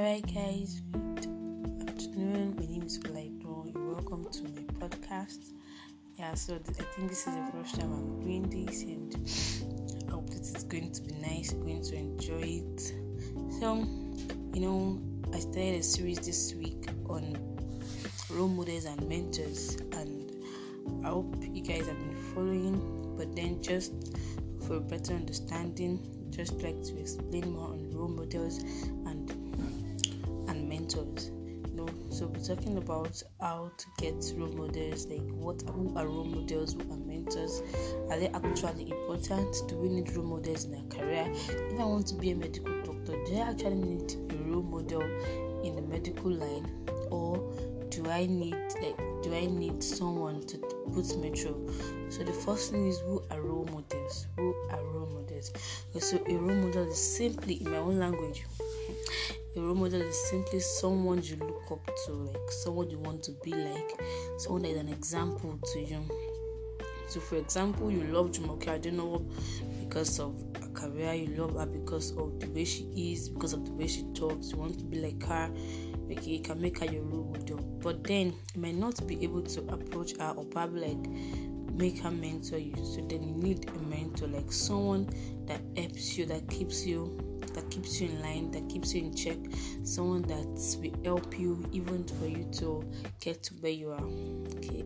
Hi guys, good afternoon. My name is Olaido. You're welcome to my podcast. Yeah, so th- I think this is the first time I'm doing this, and I hope that it's going to be nice. You're going to enjoy it. So, you know, I started a series this week on role models and mentors, and I hope you guys have been following. But then, just for a better understanding, just like to explain more on role models and You know, so we're talking about how to get role models, like what who are role models, who are mentors, are they actually important? Do we need role models in our career? If I want to be a medical doctor, do I actually need a role model in the medical line, or do I need like do I need someone to put me through? So the first thing is who are role models? Who are role models? So a role model is simply in my own language. A role model is simply someone you look up to, like someone you want to be like, someone that is an example to you. So, for example, you love Jumoke Adenowo because of her career, you love her because of the way she is, because of the way she talks, you want to be like her. Okay, you can make her your role model, but then you might not be able to approach her or probably like make her mentor you. So then you need a mentor, like someone that helps you, that keeps you that keeps you in line, that keeps you in check, someone that will help you even for you to get to where you are. Okay.